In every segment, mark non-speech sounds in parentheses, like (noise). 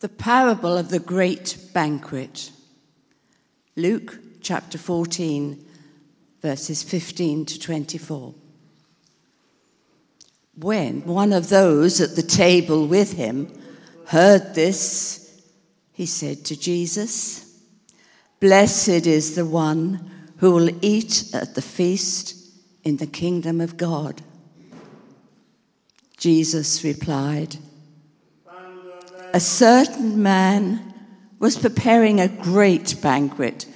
The parable of the great banquet. Luke chapter 14, verses 15 to 24. When one of those at the table with him heard this, he said to Jesus, Blessed is the one who will eat at the feast in the kingdom of God. Jesus replied, A certain man was preparing a great banquet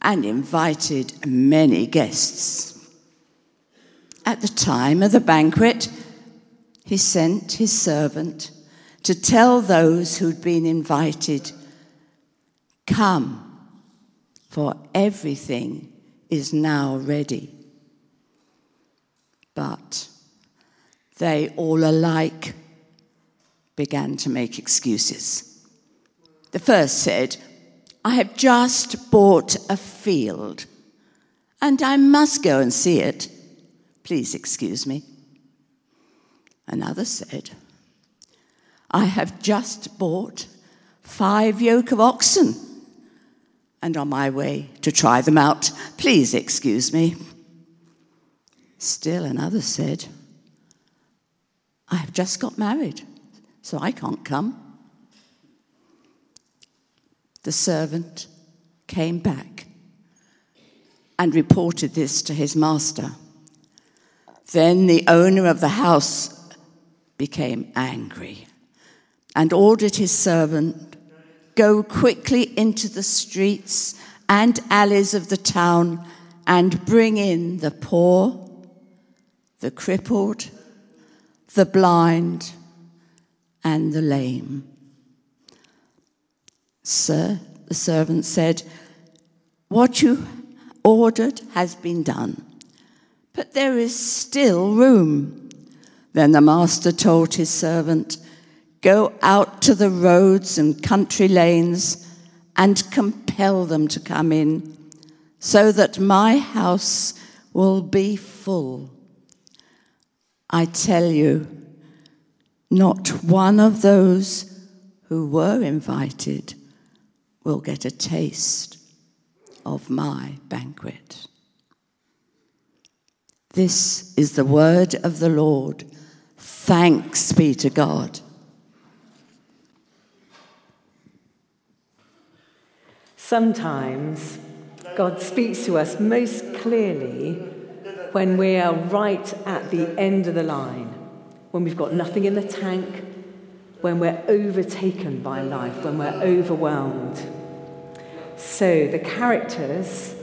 and invited many guests. At the time of the banquet, he sent his servant to tell those who'd been invited, Come, for everything is now ready. But they all alike began to make excuses. The first said, I have just bought a field and I must go and see it. Please excuse me. Another said, I have just bought five yoke of oxen and on my way to try them out. Please excuse me. Still another said, I have just got married, so I can't come. The servant came back and reported this to his master. Then the owner of the house became angry and ordered his servant, Go quickly into the streets and alleys of the town and bring in the poor, the crippled, the blind, and the lame. Sir, the servant said, What you ordered has been done, but there is still room. Then the master told his servant, Go out to the roads and country lanes and compel them to come in, so that my house will be full. I tell you, not one of those who were invited will get a taste of my banquet. This is the word of the Lord. Thanks be to God. Sometimes God speaks to us most clearly when we are right at the end of the line, when we've got nothing in the tank, when we're overtaken by life, when we're overwhelmed. So the characters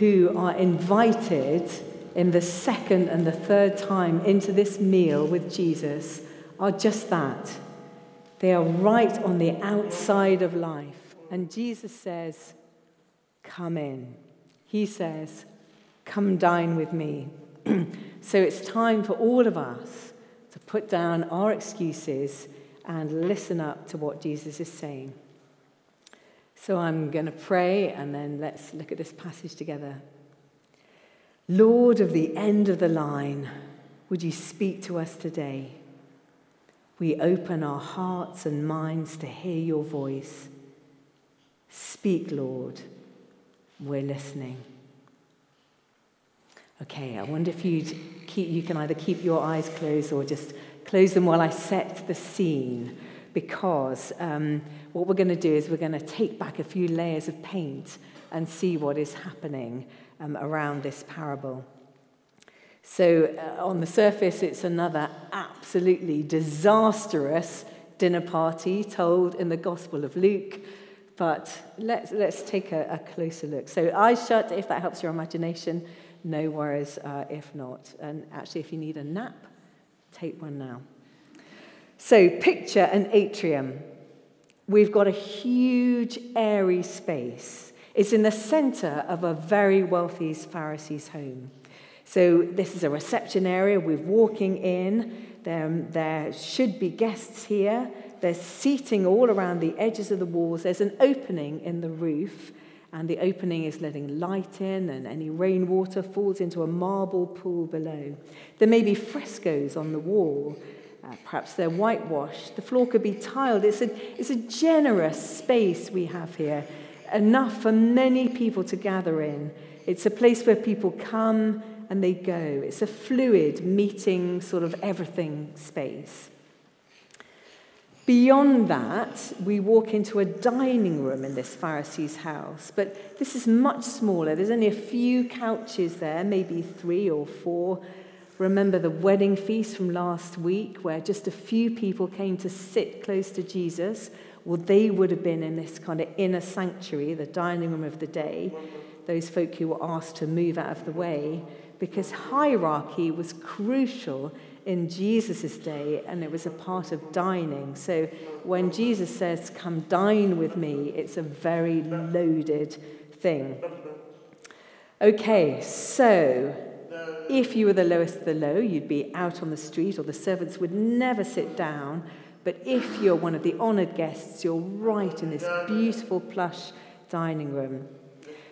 who are invited in the second and the third time into this meal with Jesus are just that. They are right on the outside of life. And Jesus says, Come in. He says, Come dine with me. (clears throat) so it's time for all of us put down our excuses and listen up to what Jesus is saying. So I'm going to pray and then let's look at this passage together. Lord of the end of the line, would you speak to us today? We open our hearts and minds to hear your voice. Speak, Lord. We're listening. Okay, I wonder if you'd keep, you can either keep your eyes closed or just close them while I set the scene because um, what we're going to do is we're going to take back a few layers of paint and see what is happening um, around this parable. So, uh, on the surface, it's another absolutely disastrous dinner party told in the Gospel of Luke. But let's, let's take a, a closer look. So, eyes shut if that helps your imagination. No worries uh, if not. And actually, if you need a nap, take one now. So, picture an atrium. We've got a huge, airy space. It's in the center of a very wealthy Pharisee's home. So, this is a reception area. We're walking in. There, there should be guests here. There's seating all around the edges of the walls. There's an opening in the roof, and the opening is letting light in, and any rainwater falls into a marble pool below. There may be frescoes on the wall uh, perhaps they're whitewashed. The floor could be tiled. It's a, it's a generous space we have here, enough for many people to gather in. It's a place where people come and they go. It's a fluid meeting, sort of everything space. Beyond that, we walk into a dining room in this Pharisee's house, but this is much smaller. There's only a few couches there, maybe three or four. Remember the wedding feast from last week, where just a few people came to sit close to Jesus? Well, they would have been in this kind of inner sanctuary, the dining room of the day, those folk who were asked to move out of the way, because hierarchy was crucial in Jesus' day, and it was a part of dining. So when Jesus says, Come dine with me, it's a very loaded thing. Okay, so if you were the lowest of the low, you'd be out on the street, or the servants would never sit down. But if you're one of the honoured guests, you're right in this beautiful plush dining room.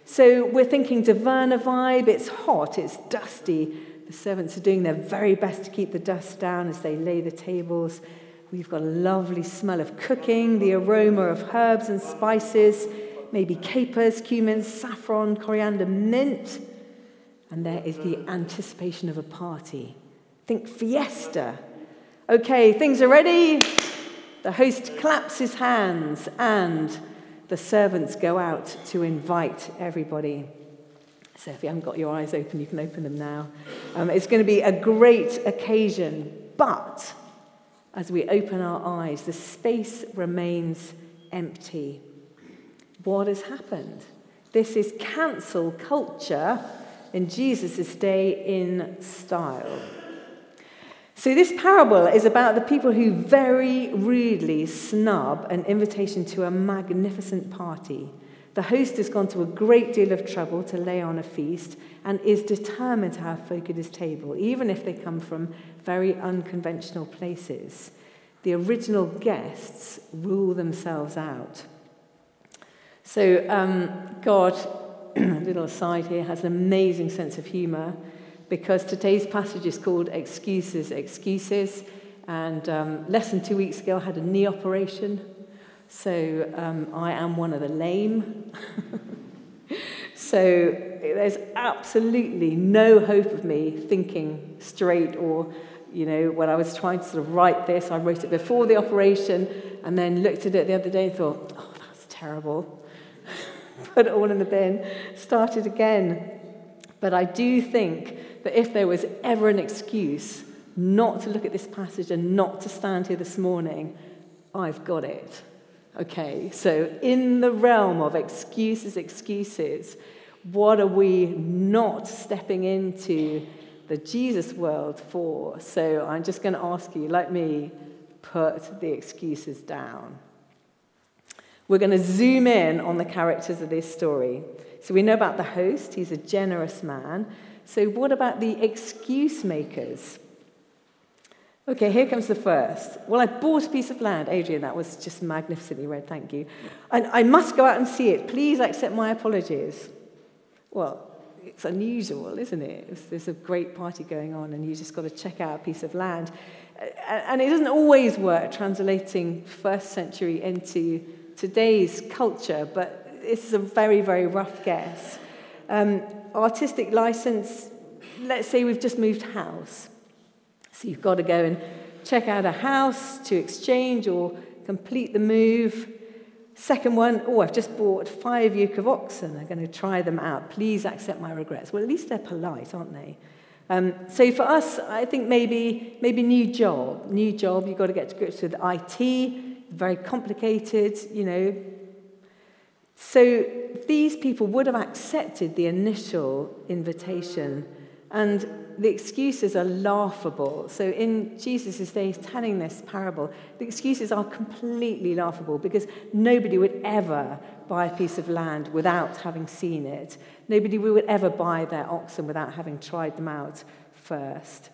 So we're thinking Taverna vibe. It's hot, it's dusty, the servants are doing their very best to keep the dust down as they lay the tables. We've got a lovely smell of cooking, the aroma of herbs and spices, maybe capers, cumin, saffron, coriander, mint. And there is the anticipation of a party. Think fiesta. Okay, things are ready. The host claps his hands and the servants go out to invite everybody. So if you haven't got your eyes open, you can open them now. Um, it's going to be a great occasion, but as we open our eyes, the space remains empty. What has happened? This is cancel culture in Jesus' day in style. So, this parable is about the people who very rudely snub an invitation to a magnificent party the host has gone to a great deal of trouble to lay on a feast and is determined to have folk at his table, even if they come from very unconventional places. The original guests rule themselves out. So, um, God, (clears throat) a little aside here, has an amazing sense of humour because today's passage is called Excuses, Excuses. And um, less than two weeks ago, I had a knee operation. So um, I am one of the lame. (laughs) so there's absolutely no hope of me thinking straight or, you know, when I was trying to sort of write this, I wrote it before the operation and then looked at it the other day and thought, oh, that's terrible. (laughs) Put it all in the bin, started again. But I do think that if there was ever an excuse not to look at this passage and not to stand here this morning, I've got it. Okay, so in the realm of excuses, excuses, what are we not stepping into the Jesus world for? So I'm just going to ask you, like me, put the excuses down. We're going to zoom in on the characters of this story. So we know about the host, he's a generous man. So, what about the excuse makers? Okay, here comes the first. Well, I bought a piece of land. Adrian, that was just magnificently read, thank you. And I must go out and see it. Please accept my apologies. Well, it's unusual, isn't it? There's a great party going on, and you just got to check out a piece of land. And it doesn't always work translating first century into today's culture, but this is a very, very rough guess. Um, artistic license, let's say we've just moved house. So you've got to go and check out a house to exchange or complete the move. Second one, oh, I've just bought five yoke of oxen. I'm going to try them out. Please accept my regrets. Well, at least they're polite, aren't they? Um, so for us, I think maybe maybe new job, new job. You've got to get to grips with IT. Very complicated, you know. So these people would have accepted the initial invitation, and the excuses are laughable. So in Jesus' day, he's telling this parable. The excuses are completely laughable because nobody would ever buy a piece of land without having seen it. Nobody would ever buy their oxen without having tried them out first.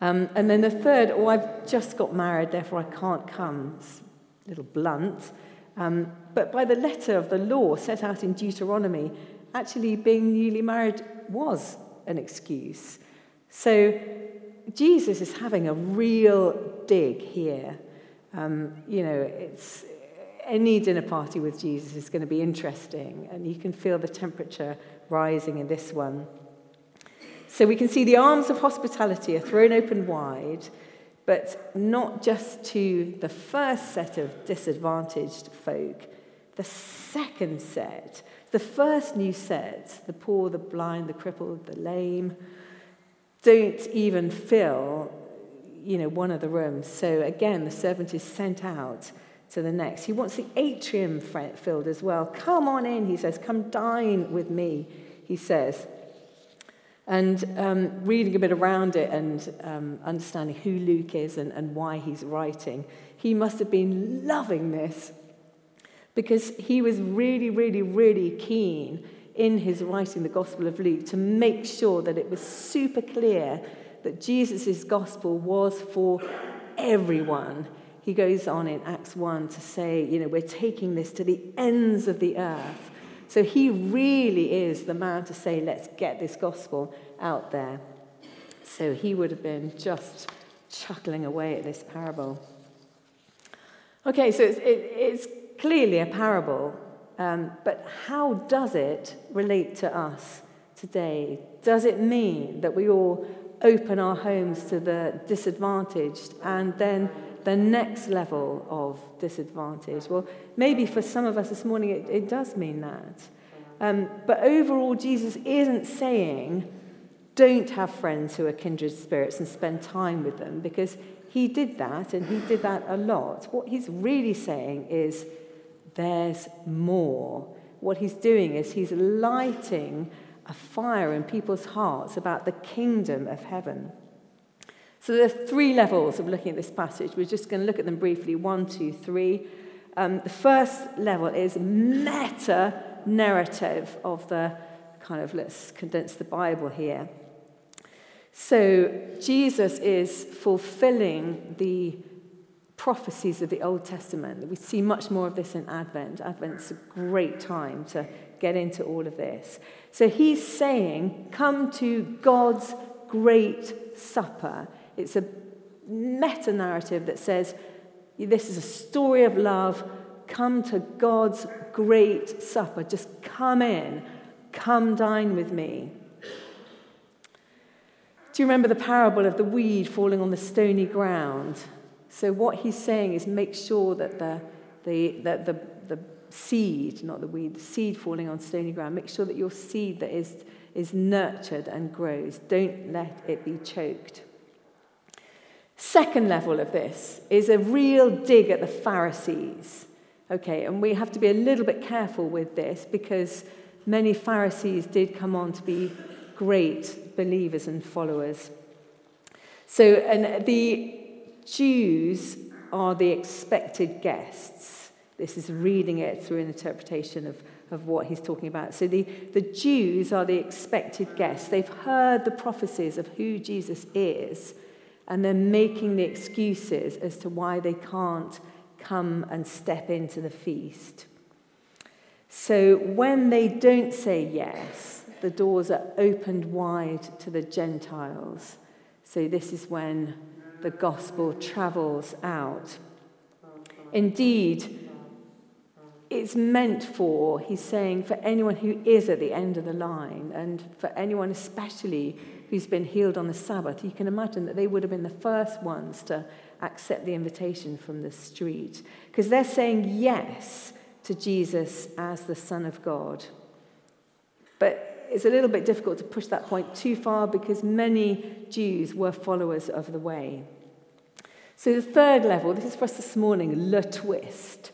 Um, and then the third, oh, I've just got married, therefore I can't come. It's a little blunt. Um, but by the letter of the law set out in Deuteronomy, actually being newly married was an excuse. So Jesus is having a real dig here. Um, you know, it's any dinner party with Jesus is going to be interesting, and you can feel the temperature rising in this one. So we can see the arms of hospitality are thrown open wide, but not just to the first set of disadvantaged folk, the second set, the first new set, the poor, the blind, the crippled, the lame, don't even fill, you know, one of the rooms. So again, the servant is sent out to the next. He wants the atrium filled as well. Come on in, he says. Come dine with me, he says. And um, reading a bit around it and um, understanding who Luke is and, and why he's writing, he must have been loving this because he was really, really, really keen in his writing the Gospel of Luke to make sure that it was super clear that Jesus' gospel was for everyone he goes on in Acts 1 to say, you know, we're taking this to the ends of the earth. So he really is the man to say, let's get this gospel out there. So he would have been just chuckling away at this parable. Okay, so it's, it, it's clearly a parable, um, but how does it relate to us today? Does it mean that we all open our homes to the disadvantaged and then the next level of disadvantage? Well, maybe for some of us this morning it, it does mean that. Um, but overall, Jesus isn't saying, don't have friends who are kindred spirits and spend time with them, because he did that and he did that a lot. What he's really saying is, there's more. What he's doing is he's lighting a fire in people's hearts about the kingdom of heaven. So there are three levels of looking at this passage. We're just going to look at them briefly one, two, three. Um, the first level is meta narrative of the kind of, let's condense the Bible here. So Jesus is fulfilling the prophecies of the Old Testament. We see much more of this in Advent. Advent's a great time to get into all of this. So he's saying, Come to God's great supper. It's a meta narrative that says this is a story of love. Come to God's great supper. Just come in. Come dine with me. Do you remember the parable of the weed falling on the stony ground? So, what he's saying is make sure that the, the, the, the seed, not the weed, the seed falling on stony ground, make sure that your seed that is, is nurtured and grows. Don't let it be choked. Second level of this is a real dig at the Pharisees. Okay, and we have to be a little bit careful with this because many Pharisees did come on to be great believers and followers. So, and the Jews are the expected guests. This is reading it through an interpretation of, of what he's talking about. So, the, the Jews are the expected guests. They've heard the prophecies of who Jesus is and they're making the excuses as to why they can't come and step into the feast. So when they don't say yes, the doors are opened wide to the Gentiles. So this is when the gospel travels out. Indeed, it's meant for, he's saying, for anyone who is at the end of the line, and for anyone especially who's been healed on the Sabbath, you can imagine that they would have been the first ones to accept the invitation from the street. Because they're saying yes to Jesus as the Son of God. But it's a little bit difficult to push that point too far because many Jews were followers of the way. So, the third level, this is for us this morning, le twist.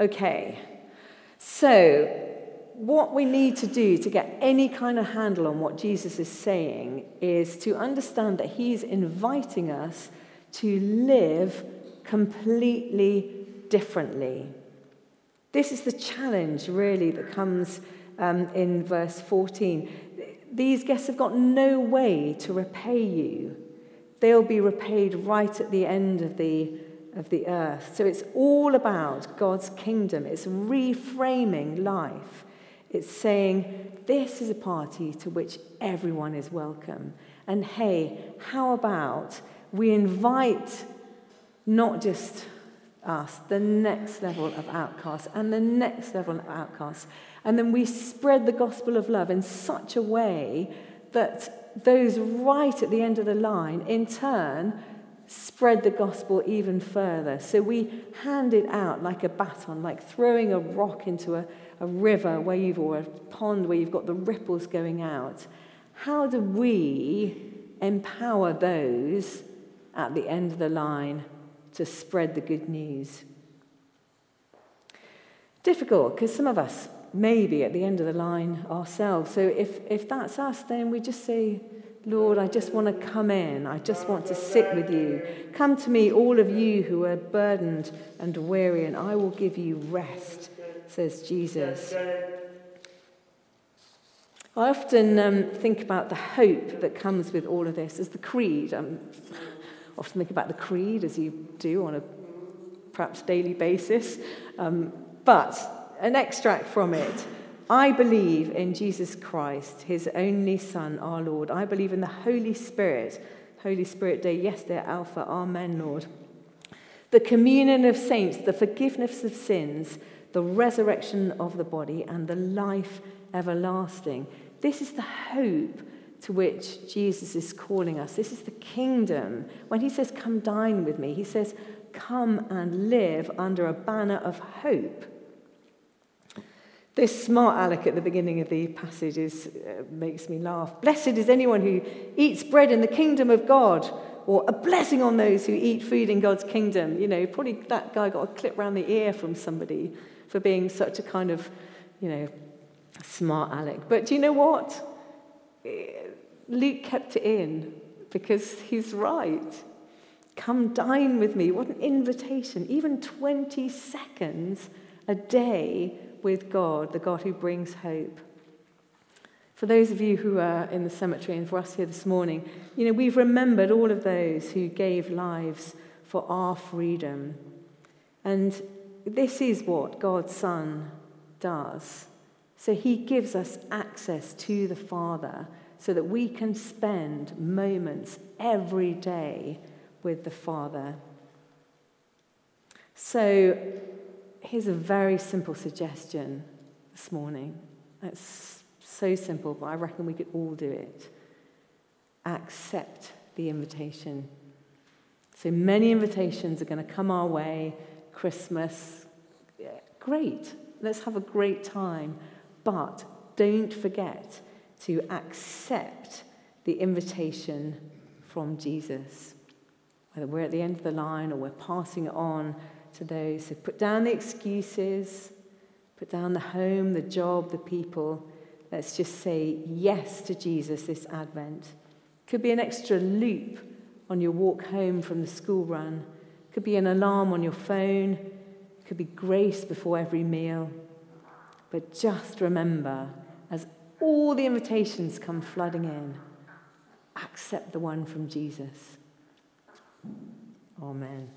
Okay, so what we need to do to get any kind of handle on what Jesus is saying is to understand that he's inviting us to live completely differently. This is the challenge, really, that comes um, in verse 14. These guests have got no way to repay you. They'll be repaid right at the end of the, of the earth. So it's all about God's kingdom, it's reframing life. It's saying, this is a party to which everyone is welcome. And hey, how about we invite not just us, the next level of outcasts and the next level of outcasts. And then we spread the gospel of love in such a way that those right at the end of the line, in turn, spread the gospel even further. So we hand it out like a baton, like throwing a rock into a, a river where you've, or a pond where you've got the ripples going out. How do we empower those at the end of the line to spread the good news? Difficult because some of us may be at the end of the line ourselves. So if, if that's us, then we just say, Lord, I just want to come in. I just want to sit with you. Come to me, all of you who are burdened and weary, and I will give you rest, says Jesus. I often um, think about the hope that comes with all of this as the creed. Um, often think about the creed as you do on a perhaps daily basis. Um, but an extract from it I believe in Jesus Christ, his only Son, our Lord. I believe in the Holy Spirit. Holy Spirit Day, yes, they're Alpha. Amen, Lord. The communion of saints, the forgiveness of sins, the resurrection of the body, and the life everlasting. This is the hope to which Jesus is calling us. This is the kingdom. When he says, Come dine with me, he says, Come and live under a banner of hope. This smart aleck at the beginning of the passage is, uh, makes me laugh. Blessed is anyone who eats bread in the kingdom of God, or a blessing on those who eat food in God's kingdom. You know, probably that guy got a clip round the ear from somebody for being such a kind of, you know, smart aleck. But do you know what? Luke kept it in because he's right. Come dine with me. What an invitation. Even 20 seconds a day with God, the God who brings hope. For those of you who are in the cemetery and for us here this morning, you know, we've remembered all of those who gave lives for our freedom. And this is what God's Son does. So he gives us access to the Father so that we can spend moments every day with the Father. So here's a very simple suggestion this morning. It's so simple, but I reckon we could all do it. Accept the invitation. So many invitations are going to come our way. Christmas, great. Let's have a great time. But don't forget to accept the invitation from Jesus. Whether we're at the end of the line or we're passing it on to those. So put down the excuses, put down the home, the job, the people. Let's just say yes to Jesus this Advent. Could be an extra loop on your walk home from the school run. Could be an alarm on your phone. Could be grace before every meal. But just remember, all the invitations come flooding in, accept the one from Jesus. Amen.